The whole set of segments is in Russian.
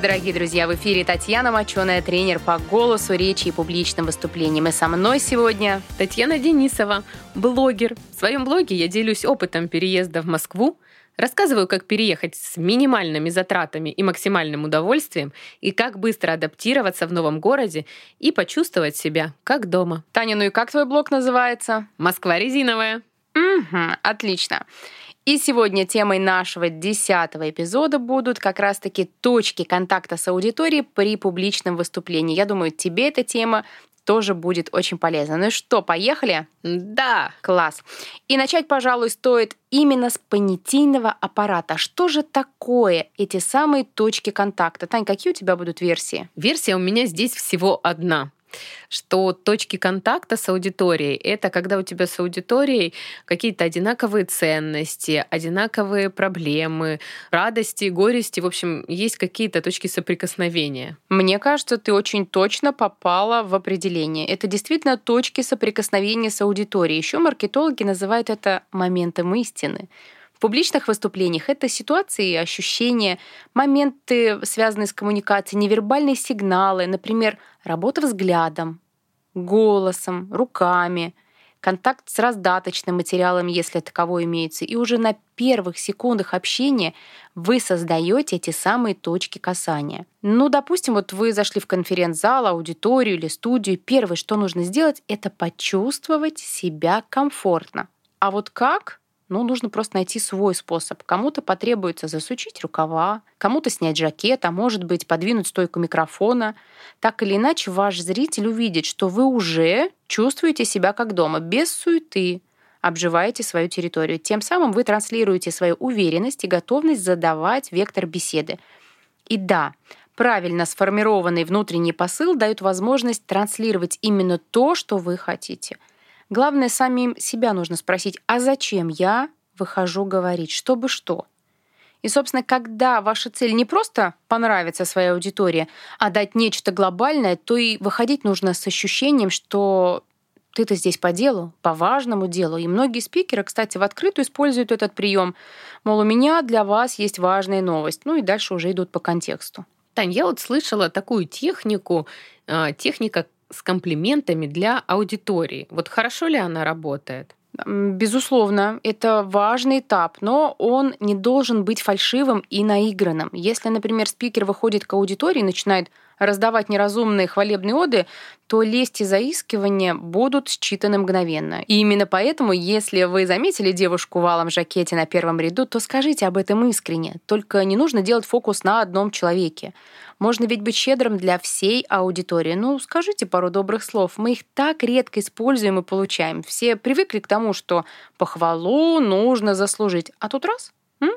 Дорогие друзья! В эфире Татьяна Моченая, тренер по голосу, речи и публичным выступлениям. И со мной сегодня Татьяна Денисова, блогер. В своем блоге я делюсь опытом переезда в Москву, рассказываю, как переехать с минимальными затратами и максимальным удовольствием, и как быстро адаптироваться в новом городе и почувствовать себя как дома. Таня, ну и как твой блог называется? Москва резиновая. Угу, отлично. И сегодня темой нашего десятого эпизода будут как раз-таки точки контакта с аудиторией при публичном выступлении. Я думаю, тебе эта тема тоже будет очень полезна. Ну что, поехали? Да. Класс. И начать, пожалуй, стоит именно с понятийного аппарата. Что же такое эти самые точки контакта? Тань, какие у тебя будут версии? Версия у меня здесь всего одна что точки контакта с аудиторией — это когда у тебя с аудиторией какие-то одинаковые ценности, одинаковые проблемы, радости, горести. В общем, есть какие-то точки соприкосновения. Мне кажется, ты очень точно попала в определение. Это действительно точки соприкосновения с аудиторией. Еще маркетологи называют это моментом истины. В публичных выступлениях это ситуации, ощущения, моменты, связанные с коммуникацией, невербальные сигналы, например, работа взглядом, голосом, руками, контакт с раздаточным материалом, если таково имеется, и уже на первых секундах общения вы создаете эти самые точки касания. Ну, допустим, вот вы зашли в конференц-зал, аудиторию или студию, первое, что нужно сделать, это почувствовать себя комфортно. А вот как? Ну, нужно просто найти свой способ. Кому-то потребуется засучить рукава, кому-то снять жакет, а может быть подвинуть стойку микрофона. Так или иначе, ваш зритель увидит, что вы уже чувствуете себя как дома, без суеты, обживаете свою территорию. Тем самым вы транслируете свою уверенность и готовность задавать вектор беседы. И да, правильно сформированный внутренний посыл дает возможность транслировать именно то, что вы хотите – Главное, самим себя нужно спросить, а зачем я выхожу говорить, чтобы что? И, собственно, когда ваша цель не просто понравиться своей аудитории, а дать нечто глобальное, то и выходить нужно с ощущением, что ты-то здесь по делу, по важному делу. И многие спикеры, кстати, в открытую используют этот прием. Мол, у меня для вас есть важная новость. Ну и дальше уже идут по контексту. Тань, я вот слышала такую технику, а, техника с комплиментами для аудитории. Вот хорошо ли она работает? Безусловно, это важный этап, но он не должен быть фальшивым и наигранным. Если, например, спикер выходит к аудитории и начинает раздавать неразумные хвалебные оды, то лесть и заискивание будут считаны мгновенно. И именно поэтому, если вы заметили девушку в алом жакете на первом ряду, то скажите об этом искренне. Только не нужно делать фокус на одном человеке. Можно ведь быть щедрым для всей аудитории. Ну, скажите пару добрых слов. Мы их так редко используем и получаем. Все привыкли к тому, что похвалу нужно заслужить. А тут раз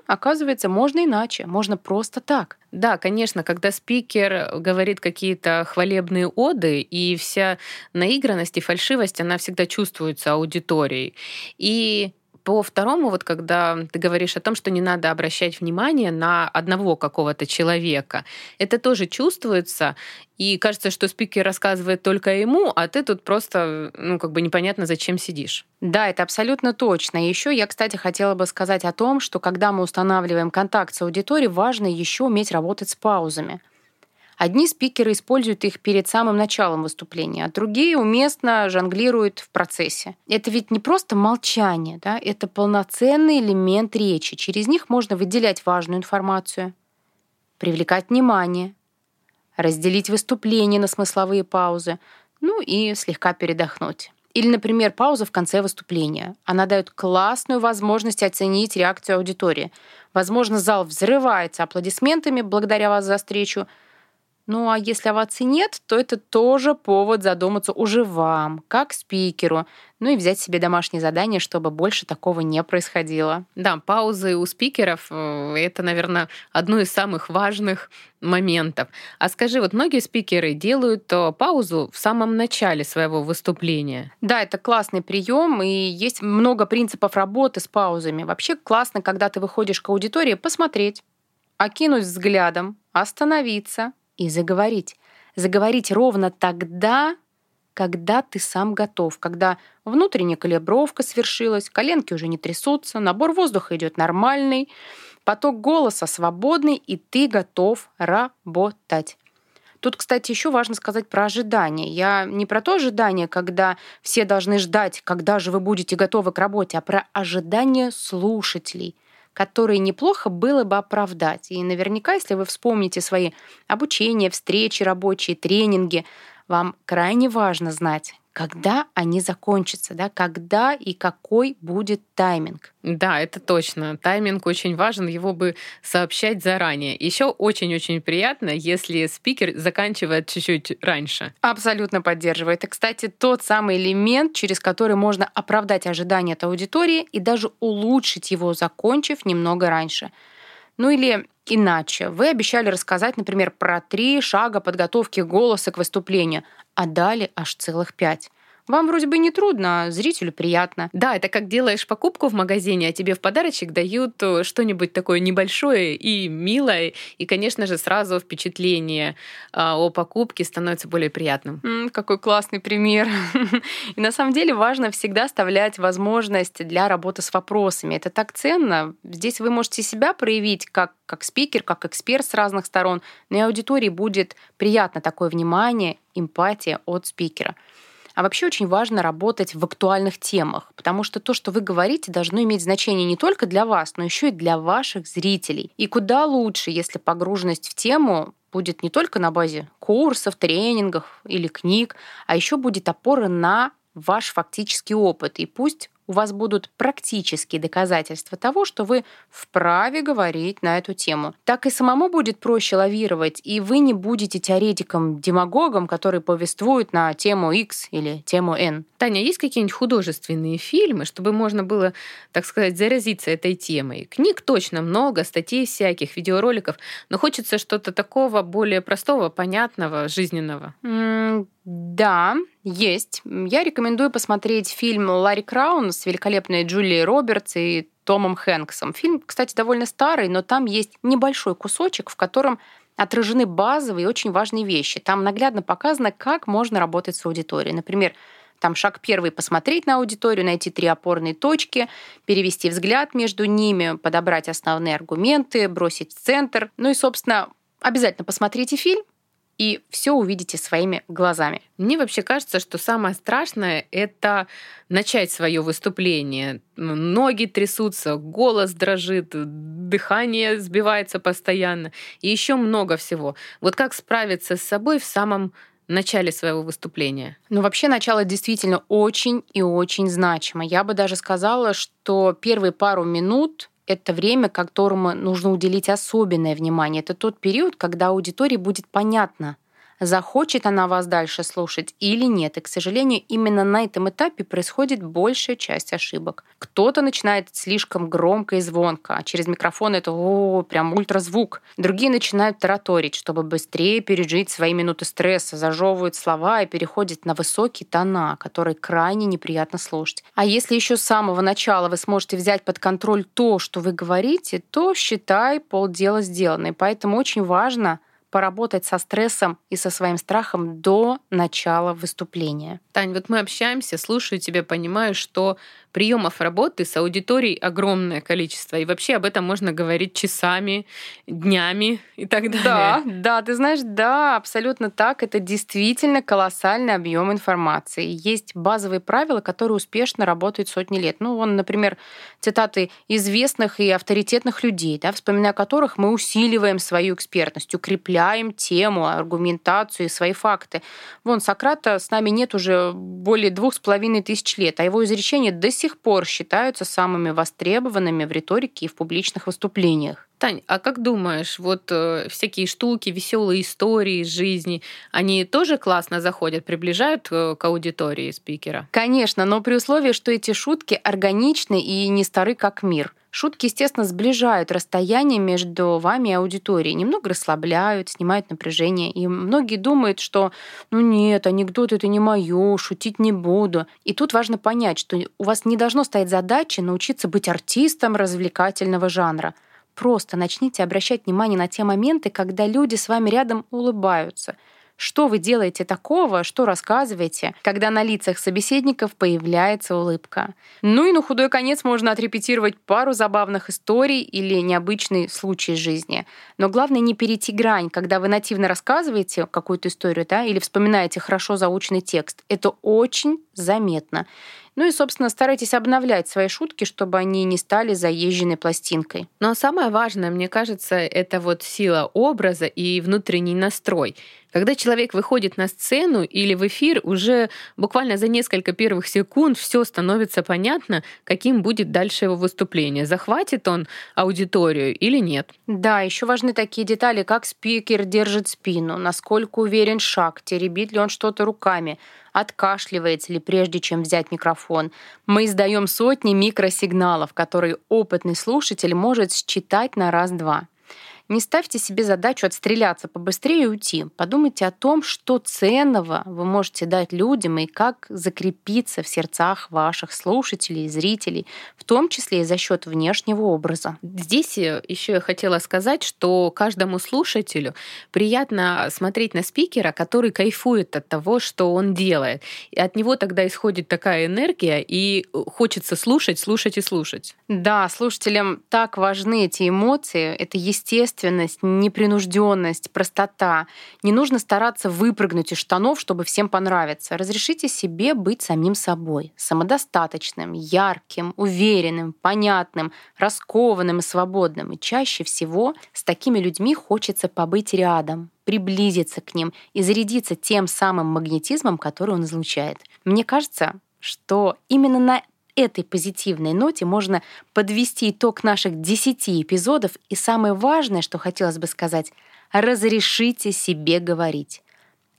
Оказывается, можно иначе, можно просто так. Да, конечно, когда спикер говорит какие-то хвалебные оды, и вся наигранность и фальшивость, она всегда чувствуется аудиторией. И по второму, вот когда ты говоришь о том, что не надо обращать внимание на одного какого-то человека, это тоже чувствуется, и кажется, что спикер рассказывает только ему, а ты тут просто, ну, как бы непонятно, зачем сидишь. Да, это абсолютно точно. Еще я, кстати, хотела бы сказать о том, что когда мы устанавливаем контакт с аудиторией, важно еще уметь работать с паузами. Одни спикеры используют их перед самым началом выступления, а другие уместно жонглируют в процессе. Это ведь не просто молчание, да? это полноценный элемент речи. Через них можно выделять важную информацию, привлекать внимание, разделить выступление на смысловые паузы, ну и слегка передохнуть. Или, например, пауза в конце выступления. Она дает классную возможность оценить реакцию аудитории. Возможно, зал взрывается аплодисментами благодаря вас за встречу – ну а если оваций нет, то это тоже повод задуматься уже вам, как спикеру, ну и взять себе домашнее задание, чтобы больше такого не происходило. Да, паузы у спикеров э, — это, наверное, одно из самых важных моментов. А скажи, вот многие спикеры делают э, паузу в самом начале своего выступления. Да, это классный прием, и есть много принципов работы с паузами. Вообще классно, когда ты выходишь к аудитории, посмотреть, окинуть взглядом, остановиться, и заговорить. Заговорить ровно тогда, когда ты сам готов, когда внутренняя калибровка свершилась, коленки уже не трясутся, набор воздуха идет нормальный, Поток голоса свободный, и ты готов работать. Тут, кстати, еще важно сказать про ожидание. Я не про то ожидание, когда все должны ждать, когда же вы будете готовы к работе, а про ожидание слушателей которые неплохо было бы оправдать. И наверняка, если вы вспомните свои обучения, встречи рабочие, тренинги, вам крайне важно знать, когда они закончатся, да, когда и какой будет тайминг. Да, это точно. Тайминг очень важен, его бы сообщать заранее. Еще очень-очень приятно, если спикер заканчивает чуть-чуть раньше. Абсолютно поддерживаю. Это, кстати, тот самый элемент, через который можно оправдать ожидания от аудитории и даже улучшить его, закончив немного раньше. Ну или иначе. Вы обещали рассказать, например, про три шага подготовки голоса к выступлению, а дали аж целых пять. Вам вроде бы не трудно, а зрителю приятно. Да, это как делаешь покупку в магазине, а тебе в подарочек дают э, что-нибудь такое небольшое и милое, и, конечно же, сразу впечатление а, о покупке становится более приятным. М, какой классный пример. И на самом деле важно всегда оставлять возможность для работы с вопросами. Это так ценно. Здесь вы можете себя проявить как, как спикер, как эксперт с разных сторон, но и аудитории будет приятно такое внимание, эмпатия от спикера. А вообще очень важно работать в актуальных темах, потому что то, что вы говорите, должно иметь значение не только для вас, но еще и для ваших зрителей. И куда лучше, если погруженность в тему будет не только на базе курсов, тренингов или книг, а еще будет опора на ваш фактический опыт. И пусть у вас будут практические доказательства того, что вы вправе говорить на эту тему. Так и самому будет проще лавировать, и вы не будете теоретиком-демагогом, который повествует на тему X или тему N. Таня, есть какие-нибудь художественные фильмы, чтобы можно было, так сказать, заразиться этой темой? Книг точно много, статей всяких, видеороликов, но хочется что-то такого более простого, понятного, жизненного. Mm, да, есть. Я рекомендую посмотреть фильм «Ларри Краун» с великолепной Джулией Робертс и Томом Хэнксом. Фильм, кстати, довольно старый, но там есть небольшой кусочек, в котором отражены базовые и очень важные вещи. Там наглядно показано, как можно работать с аудиторией. Например, там шаг первый — посмотреть на аудиторию, найти три опорные точки, перевести взгляд между ними, подобрать основные аргументы, бросить в центр. Ну и, собственно, обязательно посмотрите фильм, и все увидите своими глазами. Мне вообще кажется, что самое страшное — это начать свое выступление. Ноги трясутся, голос дрожит, дыхание сбивается постоянно, и еще много всего. Вот как справиться с собой в самом начале своего выступления? Ну, вообще, начало действительно очень и очень значимо. Я бы даже сказала, что первые пару минут это время, которому нужно уделить особенное внимание. Это тот период, когда аудитории будет понятно, захочет она вас дальше слушать или нет. И, к сожалению, именно на этом этапе происходит большая часть ошибок. Кто-то начинает слишком громко и звонко, а через микрофон это о, прям ультразвук. Другие начинают тараторить, чтобы быстрее пережить свои минуты стресса, зажевывают слова и переходят на высокие тона, которые крайне неприятно слушать. А если еще с самого начала вы сможете взять под контроль то, что вы говорите, то считай полдела сделано. И поэтому очень важно поработать со стрессом и со своим страхом до начала выступления. Тань, вот мы общаемся, слушаю тебя, понимаю, что приемов работы с аудиторией огромное количество. И вообще об этом можно говорить часами, днями и так далее. Да, да, ты знаешь, да, абсолютно так. Это действительно колоссальный объем информации. Есть базовые правила, которые успешно работают сотни лет. Ну, вон, например, цитаты известных и авторитетных людей, да, вспоминая которых мы усиливаем свою экспертность, укрепляем тему, аргументацию и свои факты. Вон, Сократа с нами нет уже более двух с половиной тысяч лет, а его изречения до сих сих пор считаются самыми востребованными в риторике и в публичных выступлениях. Тань, а как думаешь, вот э, всякие штуки, веселые истории из жизни, они тоже классно заходят, приближают э, к аудитории спикера? Конечно, но при условии, что эти шутки органичны и не стары как мир. Шутки, естественно, сближают расстояние между вами и аудиторией, немного расслабляют, снимают напряжение. И многие думают, что ну нет, анекдот это не мое, шутить не буду. И тут важно понять, что у вас не должно стоять задача научиться быть артистом развлекательного жанра. Просто начните обращать внимание на те моменты, когда люди с вами рядом улыбаются — Что вы делаете такого, что рассказываете, когда на лицах собеседников появляется улыбка? Ну и на худой конец можно отрепетировать пару забавных историй или необычный случай жизни. Но главное не перейти грань, когда вы нативно рассказываете какую-то историю, да, или вспоминаете хорошо заученный текст. Это очень заметно. Ну и, собственно, старайтесь обновлять свои шутки, чтобы они не стали заезженной пластинкой. Но самое важное, мне кажется, это вот сила образа и внутренний настрой. Когда человек выходит на сцену или в эфир, уже буквально за несколько первых секунд все становится понятно, каким будет дальше его выступление. Захватит он аудиторию или нет. Да, еще важны такие детали, как спикер держит спину, насколько уверен шаг, теребит ли он что-то руками, откашливается ли прежде, чем взять микрофон. Мы издаем сотни микросигналов, которые опытный слушатель может считать на раз-два. Не ставьте себе задачу отстреляться побыстрее и уйти. Подумайте о том, что ценного вы можете дать людям и как закрепиться в сердцах ваших слушателей и зрителей, в том числе и за счет внешнего образа. Здесь еще я хотела сказать, что каждому слушателю приятно смотреть на спикера, который кайфует от того, что он делает. И от него тогда исходит такая энергия, и хочется слушать, слушать и слушать. Да, слушателям так важны эти эмоции, это естественно естественность, непринужденность, простота. Не нужно стараться выпрыгнуть из штанов, чтобы всем понравиться. Разрешите себе быть самим собой, самодостаточным, ярким, уверенным, понятным, раскованным и свободным. И чаще всего с такими людьми хочется побыть рядом, приблизиться к ним и зарядиться тем самым магнетизмом, который он излучает. Мне кажется, что именно на этой позитивной ноте можно подвести итог наших 10 эпизодов. И самое важное, что хотелось бы сказать, разрешите себе говорить.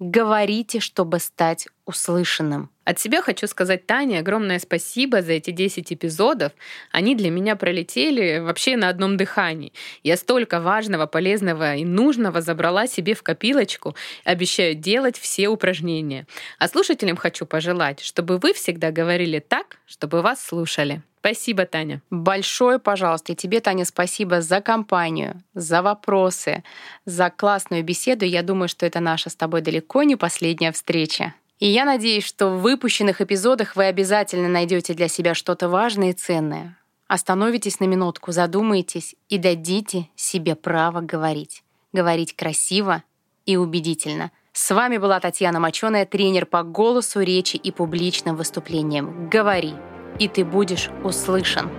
Говорите, чтобы стать услышанным. От себя хочу сказать Тане огромное спасибо за эти 10 эпизодов. Они для меня пролетели вообще на одном дыхании. Я столько важного, полезного и нужного забрала себе в копилочку. Обещаю делать все упражнения. А слушателям хочу пожелать, чтобы вы всегда говорили так, чтобы вас слушали. Спасибо, Таня. Большое, пожалуйста. И тебе, Таня, спасибо за компанию, за вопросы, за классную беседу. Я думаю, что это наша с тобой далеко не последняя встреча. И я надеюсь, что в выпущенных эпизодах вы обязательно найдете для себя что-то важное и ценное. Остановитесь на минутку, задумайтесь и дадите себе право говорить. Говорить красиво и убедительно. С вами была Татьяна Моченая, тренер по голосу, речи и публичным выступлениям. Говори, и ты будешь услышан.